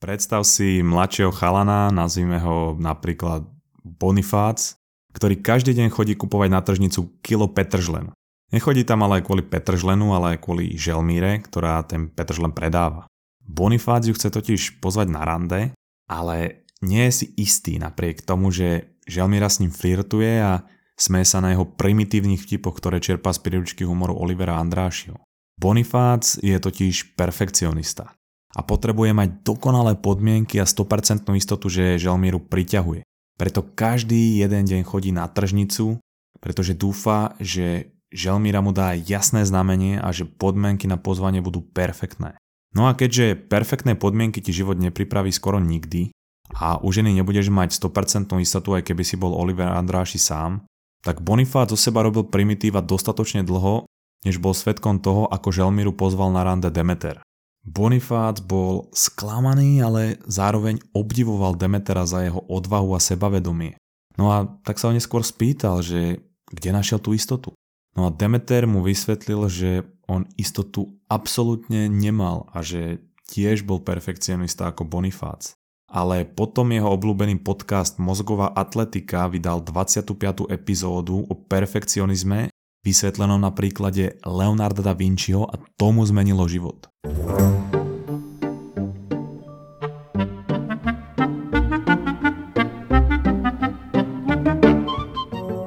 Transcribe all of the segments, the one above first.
Predstav si mladšieho chalana, nazvime ho napríklad Bonifác, ktorý každý deň chodí kupovať na tržnicu kilo petržlenu. Nechodí tam ale aj kvôli petržlenu, ale aj kvôli želmíre, ktorá ten petržlen predáva. Bonifác ju chce totiž pozvať na rande, ale nie je si istý napriek tomu, že želmíra s ním flirtuje a sme sa na jeho primitívnych vtipoch, ktoré čerpá z príručky humoru Olivera Andrášiho. Bonifác je totiž perfekcionista a potrebuje mať dokonalé podmienky a 100% istotu, že Želmíru priťahuje. Preto každý jeden deň chodí na tržnicu, pretože dúfa, že Želmíra mu dá jasné znamenie a že podmienky na pozvanie budú perfektné. No a keďže perfektné podmienky ti život nepripraví skoro nikdy a u ženy nebudeš mať 100% istotu, aj keby si bol Oliver Andráši sám, tak Bonifát zo seba robil primitíva dostatočne dlho, než bol svetkom toho, ako Želmíru pozval na rande Demeter. Bonifác bol sklamaný, ale zároveň obdivoval Demetera za jeho odvahu a sebavedomie. No a tak sa ho neskôr spýtal, že kde našiel tú istotu. No a Demeter mu vysvetlil, že on istotu absolútne nemal a že tiež bol perfekcionista ako Bonifác. Ale potom jeho obľúbený podcast Mozgová atletika vydal 25. epizódu o perfekcionizme vysvetlenom na príklade Leonarda da Vinciho a tomu zmenilo život.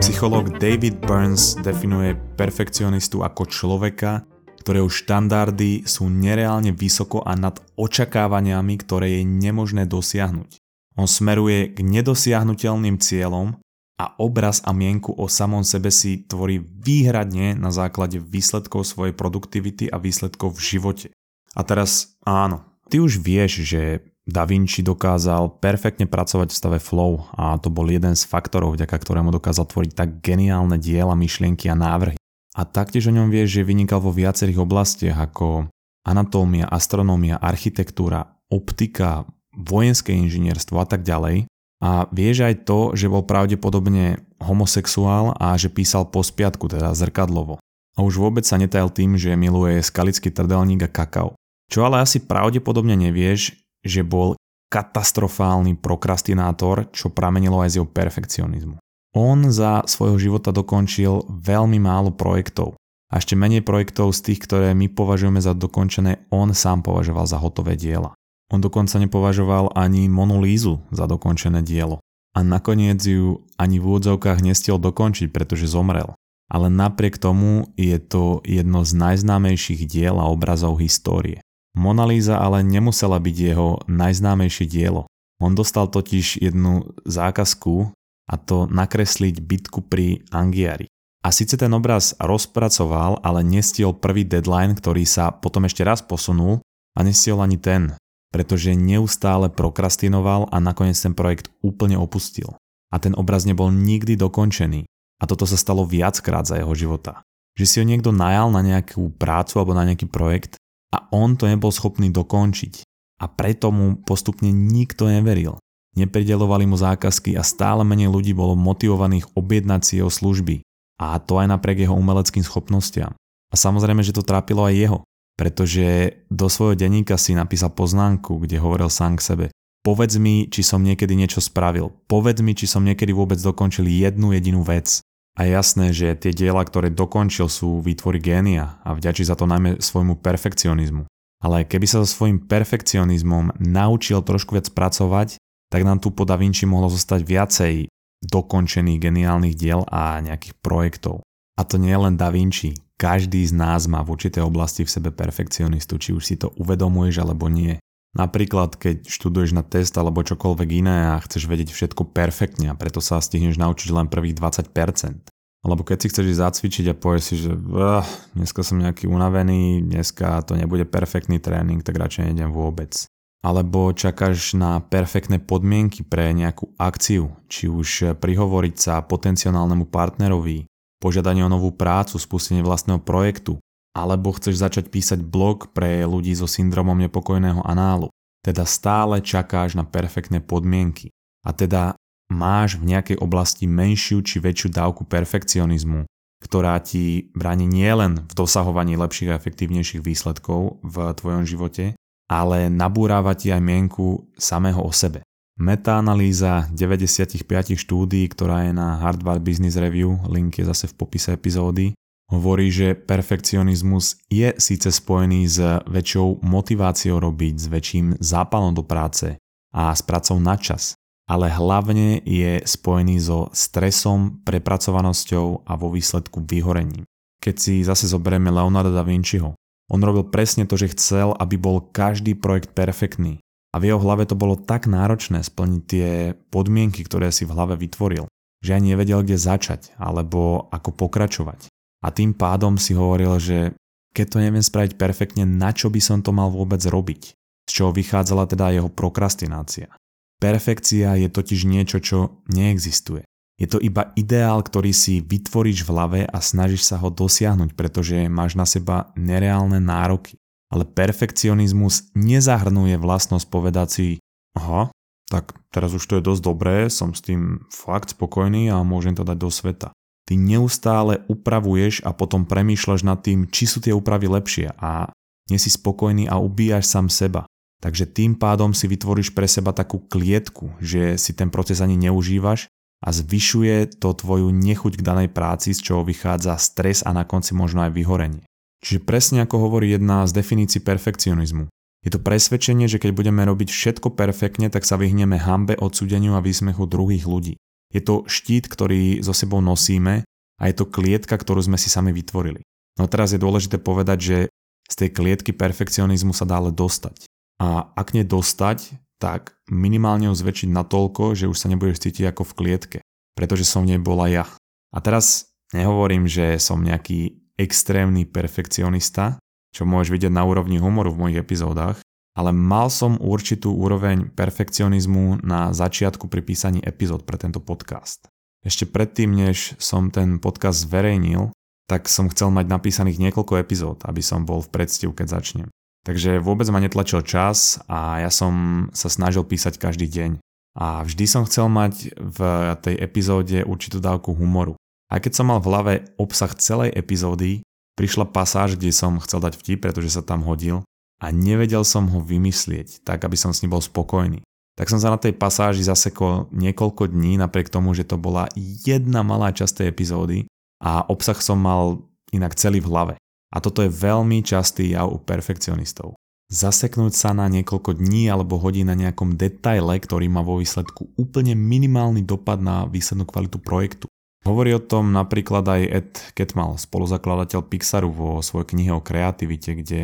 Psychológ David Burns definuje perfekcionistu ako človeka, ktorého štandardy sú nereálne vysoko a nad očakávaniami, ktoré je nemožné dosiahnuť. On smeruje k nedosiahnutelným cieľom a obraz a mienku o samom sebe si tvorí výhradne na základe výsledkov svojej produktivity a výsledkov v živote. A teraz áno, ty už vieš, že Da Vinci dokázal perfektne pracovať v stave flow a to bol jeden z faktorov, vďaka ktorému dokázal tvoriť tak geniálne diela, myšlienky a návrhy. A taktiež o ňom vieš, že vynikal vo viacerých oblastiach ako anatómia, astronómia, architektúra, optika, vojenské inžinierstvo a tak ďalej. A vieš aj to, že bol pravdepodobne homosexuál a že písal po spiatku, teda zrkadlovo. A už vôbec sa netajal tým, že miluje skalický trdelník a kakao. Čo ale asi pravdepodobne nevieš, že bol katastrofálny prokrastinátor, čo pramenilo aj z jeho perfekcionizmu. On za svojho života dokončil veľmi málo projektov. A ešte menej projektov z tých, ktoré my považujeme za dokončené, on sám považoval za hotové diela. On dokonca nepovažoval ani Monolízu za dokončené dielo. A nakoniec ju ani v úvodzovkách nestiel dokončiť, pretože zomrel. Ale napriek tomu je to jedno z najznámejších diel a obrazov histórie. Monalíza ale nemusela byť jeho najznámejšie dielo. On dostal totiž jednu zákazku a to nakresliť bitku pri Angiari. A síce ten obraz rozpracoval, ale nestiel prvý deadline, ktorý sa potom ešte raz posunul a nestiel ani ten pretože neustále prokrastinoval a nakoniec ten projekt úplne opustil. A ten obraz nebol nikdy dokončený. A toto sa stalo viackrát za jeho života. Že si ho niekto najal na nejakú prácu alebo na nejaký projekt a on to nebol schopný dokončiť. A preto mu postupne nikto neveril. Nepridelovali mu zákazky a stále menej ľudí bolo motivovaných objednať si jeho služby. A to aj napriek jeho umeleckým schopnostiam. A samozrejme, že to trápilo aj jeho pretože do svojho denníka si napísal poznámku, kde hovoril sám k sebe. Povedz mi, či som niekedy niečo spravil. Povedz mi, či som niekedy vôbec dokončil jednu jedinú vec. A je jasné, že tie diela, ktoré dokončil, sú výtvory génia a vďačí za to najmä svojmu perfekcionizmu. Ale keby sa so svojím perfekcionizmom naučil trošku viac pracovať, tak nám tu po Da Vinci mohlo zostať viacej dokončených geniálnych diel a nejakých projektov. A to nie je len Da Vinci. Každý z nás má v určitej oblasti v sebe perfekcionistu, či už si to uvedomuješ alebo nie. Napríklad, keď študuješ na test alebo čokoľvek iné a chceš vedieť všetko perfektne a preto sa stihneš naučiť len prvých 20%. Alebo keď si chceš ísť zacvičiť a povieš si, že uh, dneska som nejaký unavený, dneska to nebude perfektný tréning, tak radšej nejdem vôbec. Alebo čakáš na perfektné podmienky pre nejakú akciu, či už prihovoriť sa potenciálnemu partnerovi, požiadanie o novú prácu, spustenie vlastného projektu, alebo chceš začať písať blog pre ľudí so syndromom nepokojného análu. Teda stále čakáš na perfektné podmienky. A teda máš v nejakej oblasti menšiu či väčšiu dávku perfekcionizmu, ktorá ti bráni nielen v dosahovaní lepších a efektívnejších výsledkov v tvojom živote, ale nabúráva ti aj mienku samého o sebe. Metaanalýza 95 štúdií, ktorá je na Hardware Business Review, link je zase v popise epizódy, hovorí, že perfekcionizmus je síce spojený s väčšou motiváciou robiť, s väčším zápalom do práce a s pracou na čas, ale hlavne je spojený so stresom, prepracovanosťou a vo výsledku vyhorením. Keď si zase zoberieme Leonardo da Vinciho, on robil presne to, že chcel, aby bol každý projekt perfektný. A v jeho hlave to bolo tak náročné splniť tie podmienky, ktoré si v hlave vytvoril, že ani nevedel, kde začať alebo ako pokračovať. A tým pádom si hovoril, že keď to neviem spraviť perfektne, na čo by som to mal vôbec robiť? Z čoho vychádzala teda jeho prokrastinácia. Perfekcia je totiž niečo, čo neexistuje. Je to iba ideál, ktorý si vytvoríš v hlave a snažíš sa ho dosiahnuť, pretože máš na seba nereálne nároky. Ale perfekcionizmus nezahrnuje vlastnosť povedať si, aha, tak teraz už to je dosť dobré, som s tým fakt spokojný a môžem to dať do sveta. Ty neustále upravuješ a potom premýšľaš nad tým, či sú tie úpravy lepšie a nie si spokojný a ubíjaš sám seba. Takže tým pádom si vytvoríš pre seba takú klietku, že si ten proces ani neužívaš a zvyšuje to tvoju nechuť k danej práci, z čoho vychádza stres a na konci možno aj vyhorenie. Čiže presne ako hovorí jedna z definícií perfekcionizmu. Je to presvedčenie, že keď budeme robiť všetko perfektne, tak sa vyhneme hambe, odsúdeniu a výsmechu druhých ľudí. Je to štít, ktorý so sebou nosíme a je to klietka, ktorú sme si sami vytvorili. No a teraz je dôležité povedať, že z tej klietky perfekcionizmu sa dá ale dostať. A ak nedostať, tak minimálne ju zväčšiť natoľko, že už sa nebudeš cítiť ako v klietke, pretože som v nej bola ja. A teraz nehovorím, že som nejaký extrémny perfekcionista, čo môžeš vidieť na úrovni humoru v mojich epizódach, ale mal som určitú úroveň perfekcionizmu na začiatku pri písaní epizód pre tento podcast. Ešte predtým, než som ten podcast zverejnil, tak som chcel mať napísaných niekoľko epizód, aby som bol v predstihu, keď začnem. Takže vôbec ma netlačil čas a ja som sa snažil písať každý deň. A vždy som chcel mať v tej epizóde určitú dávku humoru. A keď som mal v hlave obsah celej epizódy, prišla pasáž, kde som chcel dať vtip, pretože sa tam hodil a nevedel som ho vymyslieť, tak aby som s ním bol spokojný. Tak som sa na tej pasáži zasekol niekoľko dní, napriek tomu, že to bola jedna malá časť tej epizódy a obsah som mal inak celý v hlave. A toto je veľmi častý jav u perfekcionistov. Zaseknúť sa na niekoľko dní alebo hodín na nejakom detaile, ktorý má vo výsledku úplne minimálny dopad na výslednú kvalitu projektu. Hovorí o tom napríklad aj Ed Catmull, spoluzakladateľ Pixaru vo svojej knihe o kreativite, kde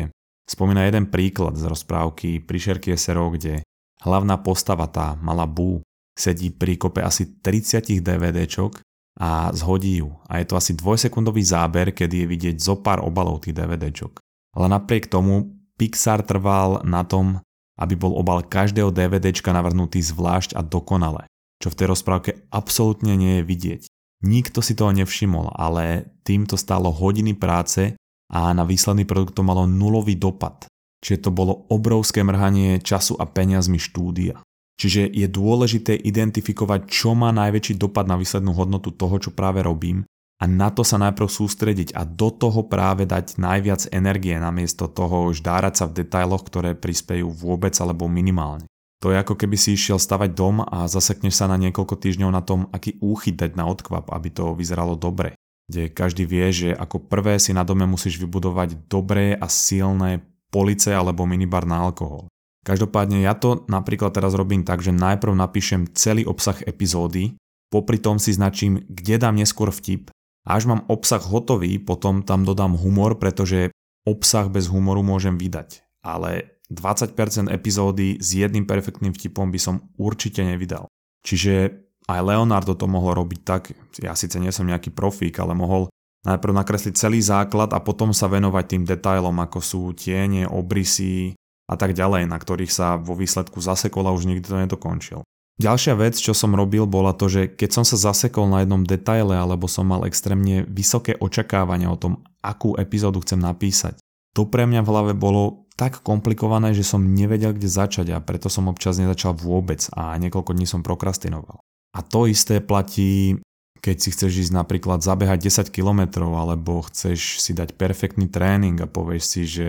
spomína jeden príklad z rozprávky Prišerky SRO, kde hlavná postava, tá malá Boo, sedí pri kope asi 30 DVDčok a zhodí ju. A je to asi dvojsekundový záber, kedy je vidieť zo pár obalov tých DVDčok. Ale napriek tomu Pixar trval na tom, aby bol obal každého DVDčka navrhnutý zvlášť a dokonale, čo v tej rozprávke absolútne nie je vidieť. Nikto si toho nevšimol, ale týmto stálo hodiny práce a na výsledný produkt to malo nulový dopad. Čiže to bolo obrovské mrhanie času a peniazmi štúdia. Čiže je dôležité identifikovať, čo má najväčší dopad na výslednú hodnotu toho, čo práve robím a na to sa najprv sústrediť a do toho práve dať najviac energie namiesto toho ždárať sa v detailoch, ktoré prispejú vôbec alebo minimálne. To je ako keby si išiel stavať dom a zasekneš sa na niekoľko týždňov na tom, aký úchyt dať na odkvap, aby to vyzeralo dobre. Kde každý vie, že ako prvé si na dome musíš vybudovať dobré a silné police alebo minibar na alkohol. Každopádne ja to napríklad teraz robím tak, že najprv napíšem celý obsah epizódy, popri tom si značím, kde dám neskôr vtip a až mám obsah hotový, potom tam dodám humor, pretože obsah bez humoru môžem vydať. Ale 20% epizódy s jedným perfektným vtipom by som určite nevydal. Čiže aj Leonardo to mohol robiť tak, ja síce nie som nejaký profík, ale mohol najprv nakresliť celý základ a potom sa venovať tým detailom, ako sú tiene, obrysy, a tak ďalej, na ktorých sa vo výsledku zasekol a už nikdy to nedokončil. Ďalšia vec, čo som robil, bola to, že keď som sa zasekol na jednom detaile alebo som mal extrémne vysoké očakávania o tom, akú epizódu chcem napísať, to pre mňa v hlave bolo tak komplikované, že som nevedel, kde začať a preto som občas nezačal vôbec a niekoľko dní som prokrastinoval. A to isté platí, keď si chceš ísť napríklad zabehať 10 km alebo chceš si dať perfektný tréning a povieš si, že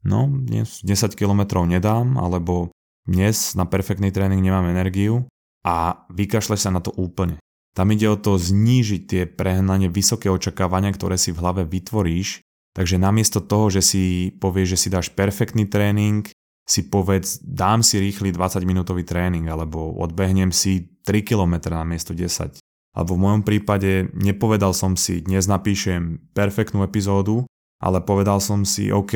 no dnes 10 km nedám, alebo dnes na perfektný tréning nemám energiu a vykašleš sa na to úplne. Tam ide o to znížiť tie prehnanie vysoké očakávania, ktoré si v hlave vytvoríš, takže namiesto toho, že si povieš, že si dáš perfektný tréning, si povedz, dám si rýchly 20 minútový tréning, alebo odbehnem si 3 km na miesto 10. Alebo v mojom prípade nepovedal som si, dnes napíšem perfektnú epizódu, ale povedal som si, OK,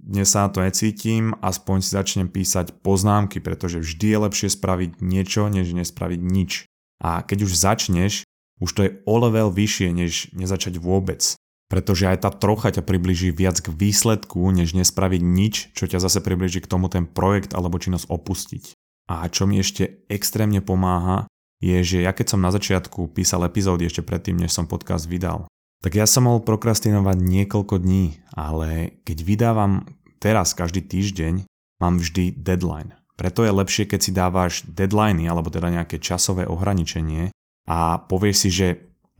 dnes sa na to necítim, aspoň si začnem písať poznámky, pretože vždy je lepšie spraviť niečo, než nespraviť nič. A keď už začneš, už to je o level vyššie, než nezačať vôbec. Pretože aj tá trocha ťa približí viac k výsledku, než nespraviť nič, čo ťa zase približí k tomu ten projekt alebo činnosť opustiť. A čo mi ešte extrémne pomáha, je, že ja keď som na začiatku písal epizódy ešte predtým, než som podcast vydal, tak ja som mohol prokrastinovať niekoľko dní, ale keď vydávam teraz každý týždeň, mám vždy deadline. Preto je lepšie, keď si dávaš deadliny alebo teda nejaké časové ohraničenie a povieš si, že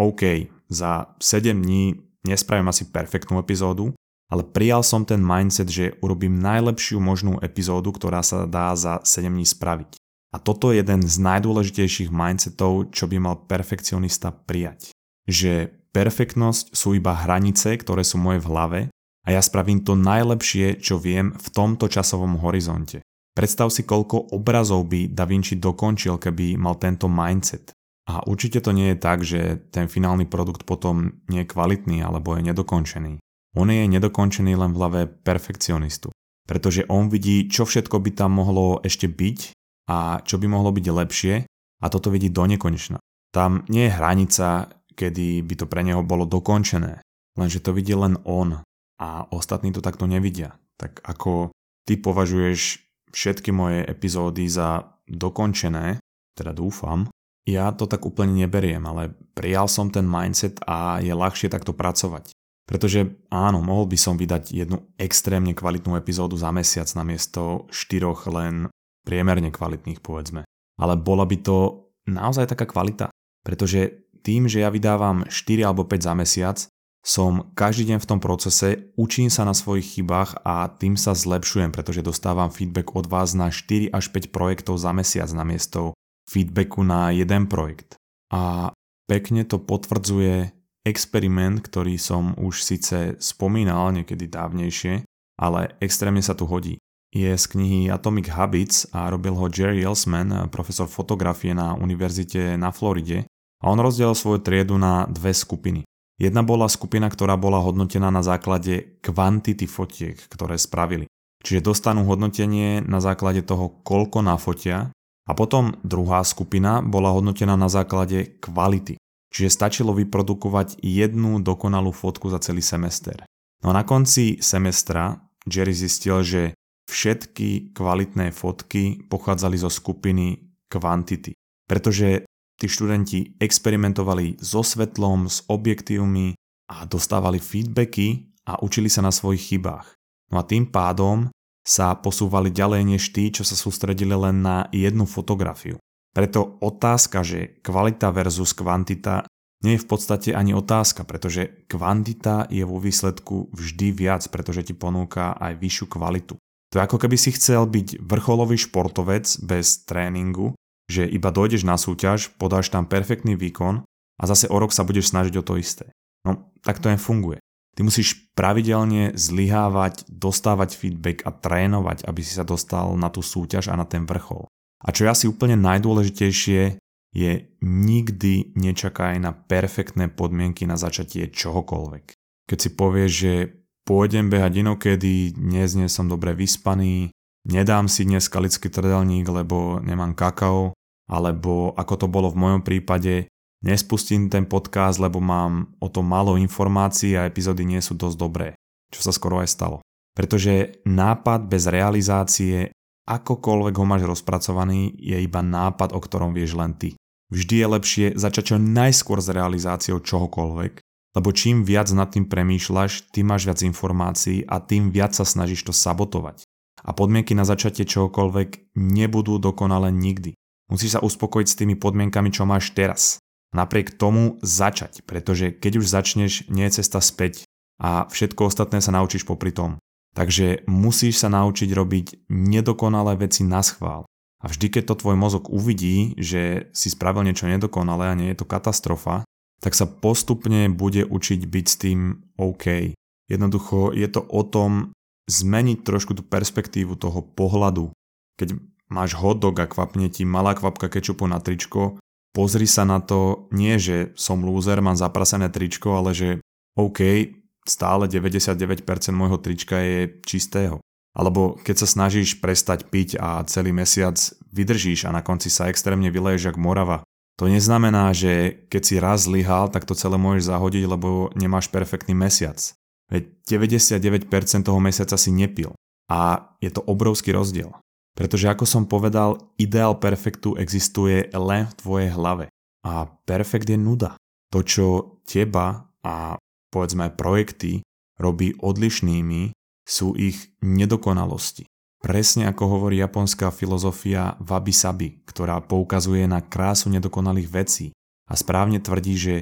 OK, za 7 dní nespravím asi perfektnú epizódu, ale prijal som ten mindset, že urobím najlepšiu možnú epizódu, ktorá sa dá za 7 dní spraviť. A toto je jeden z najdôležitejších mindsetov, čo by mal perfekcionista prijať. Že perfektnosť sú iba hranice, ktoré sú moje v hlave a ja spravím to najlepšie, čo viem v tomto časovom horizonte. Predstav si, koľko obrazov by Da Vinci dokončil, keby mal tento mindset. A určite to nie je tak, že ten finálny produkt potom nie je kvalitný alebo je nedokončený. On je nedokončený len v hlave perfekcionistu. Pretože on vidí, čo všetko by tam mohlo ešte byť a čo by mohlo byť lepšie a toto vidí do nekonečna. Tam nie je hranica, kedy by to pre neho bolo dokončené. Lenže to vidí len on a ostatní to takto nevidia. Tak ako ty považuješ všetky moje epizódy za dokončené, teda dúfam, ja to tak úplne neberiem, ale prijal som ten mindset a je ľahšie takto pracovať. Pretože áno, mohol by som vydať jednu extrémne kvalitnú epizódu za mesiac namiesto štyroch len priemerne kvalitných povedzme. Ale bola by to naozaj taká kvalita, pretože tým, že ja vydávam 4 alebo 5 za mesiac, som každý deň v tom procese, učím sa na svojich chybách a tým sa zlepšujem, pretože dostávam feedback od vás na 4 až 5 projektov za mesiac namiesto feedbacku na jeden projekt. A pekne to potvrdzuje experiment, ktorý som už síce spomínal niekedy dávnejšie, ale extrémne sa tu hodí. Je z knihy Atomic Habits a robil ho Jerry Elsman, profesor fotografie na univerzite na Floride a on rozdelil svoju triedu na dve skupiny. Jedna bola skupina, ktorá bola hodnotená na základe kvantity fotiek, ktoré spravili. Čiže dostanú hodnotenie na základe toho, koľko nafotia a potom druhá skupina bola hodnotená na základe kvality. Čiže stačilo vyprodukovať jednu dokonalú fotku za celý semester. No a na konci semestra Jerry zistil, že všetky kvalitné fotky pochádzali zo skupiny kvantity. Pretože tí študenti experimentovali so svetlom, s objektívmi a dostávali feedbacky a učili sa na svojich chybách. No a tým pádom sa posúvali ďalej než tí, čo sa sústredili len na jednu fotografiu. Preto otázka, že kvalita versus kvantita nie je v podstate ani otázka, pretože kvantita je vo výsledku vždy viac, pretože ti ponúka aj vyššiu kvalitu. To je ako keby si chcel byť vrcholový športovec bez tréningu že iba dojdeš na súťaž, podáš tam perfektný výkon a zase o rok sa budeš snažiť o to isté. No, tak to funguje. Ty musíš pravidelne zlyhávať, dostávať feedback a trénovať, aby si sa dostal na tú súťaž a na ten vrchol. A čo je asi úplne najdôležitejšie, je nikdy nečakaj na perfektné podmienky na začatie čohokoľvek. Keď si povieš, že pôjdem behať inokedy, dnes nie som dobre vyspaný, nedám si dnes kalický trdelník, lebo nemám kakao, alebo ako to bolo v mojom prípade, nespustím ten podcast, lebo mám o tom málo informácií a epizódy nie sú dosť dobré, čo sa skoro aj stalo. Pretože nápad bez realizácie, akokoľvek ho máš rozpracovaný, je iba nápad, o ktorom vieš len ty. Vždy je lepšie začať čo najskôr s realizáciou čohokoľvek, lebo čím viac nad tým premýšľaš, tým máš viac informácií a tým viac sa snažíš to sabotovať. A podmienky na začatie čohokoľvek nebudú dokonale nikdy. Musíš sa uspokojiť s tými podmienkami, čo máš teraz. Napriek tomu začať, pretože keď už začneš, nie je cesta späť a všetko ostatné sa naučíš popri tom. Takže musíš sa naučiť robiť nedokonalé veci na schvál. A vždy, keď to tvoj mozog uvidí, že si spravil niečo nedokonalé a nie je to katastrofa, tak sa postupne bude učiť byť s tým OK. Jednoducho je to o tom zmeniť trošku tú perspektívu toho pohľadu. Keď máš hotdog a kvapne ti malá kvapka kečupu na tričko, pozri sa na to nie, že som lúzer, mám zaprasené tričko, ale že OK, stále 99% môjho trička je čistého. Alebo keď sa snažíš prestať piť a celý mesiac vydržíš a na konci sa extrémne vyleješ jak morava. To neznamená, že keď si raz zlyhal, tak to celé môžeš zahodiť, lebo nemáš perfektný mesiac. Veď 99% toho mesiaca si nepil. A je to obrovský rozdiel. Pretože ako som povedal, ideál perfektu existuje len v tvojej hlave. A perfekt je nuda. To, čo teba a povedzme projekty robí odlišnými, sú ich nedokonalosti. Presne ako hovorí japonská filozofia wabi-sabi, ktorá poukazuje na krásu nedokonalých vecí a správne tvrdí, že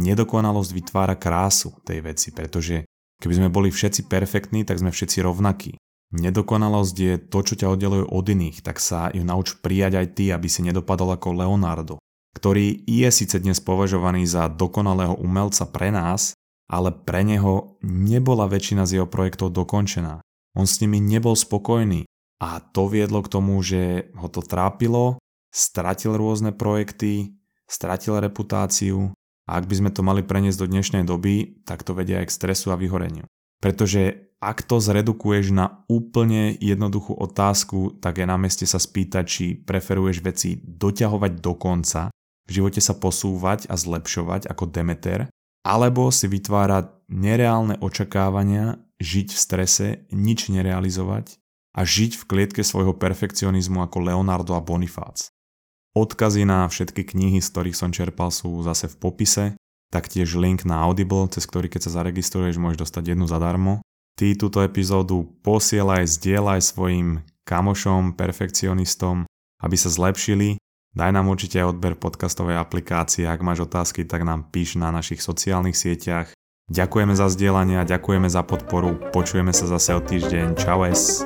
nedokonalosť vytvára krásu tej veci, pretože keby sme boli všetci perfektní, tak sme všetci rovnakí. Nedokonalosť je to, čo ťa oddeluje od iných, tak sa ju nauč prijať aj ty, aby si nedopadol ako Leonardo, ktorý je síce dnes považovaný za dokonalého umelca pre nás, ale pre neho nebola väčšina z jeho projektov dokončená. On s nimi nebol spokojný a to viedlo k tomu, že ho to trápilo, stratil rôzne projekty, stratil reputáciu a ak by sme to mali preniesť do dnešnej doby, tak to vedia aj k stresu a vyhoreniu. Pretože ak to zredukuješ na úplne jednoduchú otázku, tak je na meste sa spýtať, či preferuješ veci doťahovať do konca, v živote sa posúvať a zlepšovať ako Demeter, alebo si vytvárať nereálne očakávania, žiť v strese, nič nerealizovať a žiť v klietke svojho perfekcionizmu ako Leonardo a Bonifác. Odkazy na všetky knihy, z ktorých som čerpal, sú zase v popise, taktiež link na Audible, cez ktorý keď sa zaregistruješ, môžeš dostať jednu zadarmo. Ty túto epizódu posielaj, zdieľaj svojim kamošom, perfekcionistom, aby sa zlepšili Daj nám určite aj odber podcastovej aplikácie, ak máš otázky, tak nám píš na našich sociálnych sieťach. Ďakujeme za zdieľanie a ďakujeme za podporu. Počujeme sa zase o týždeň. Čau es.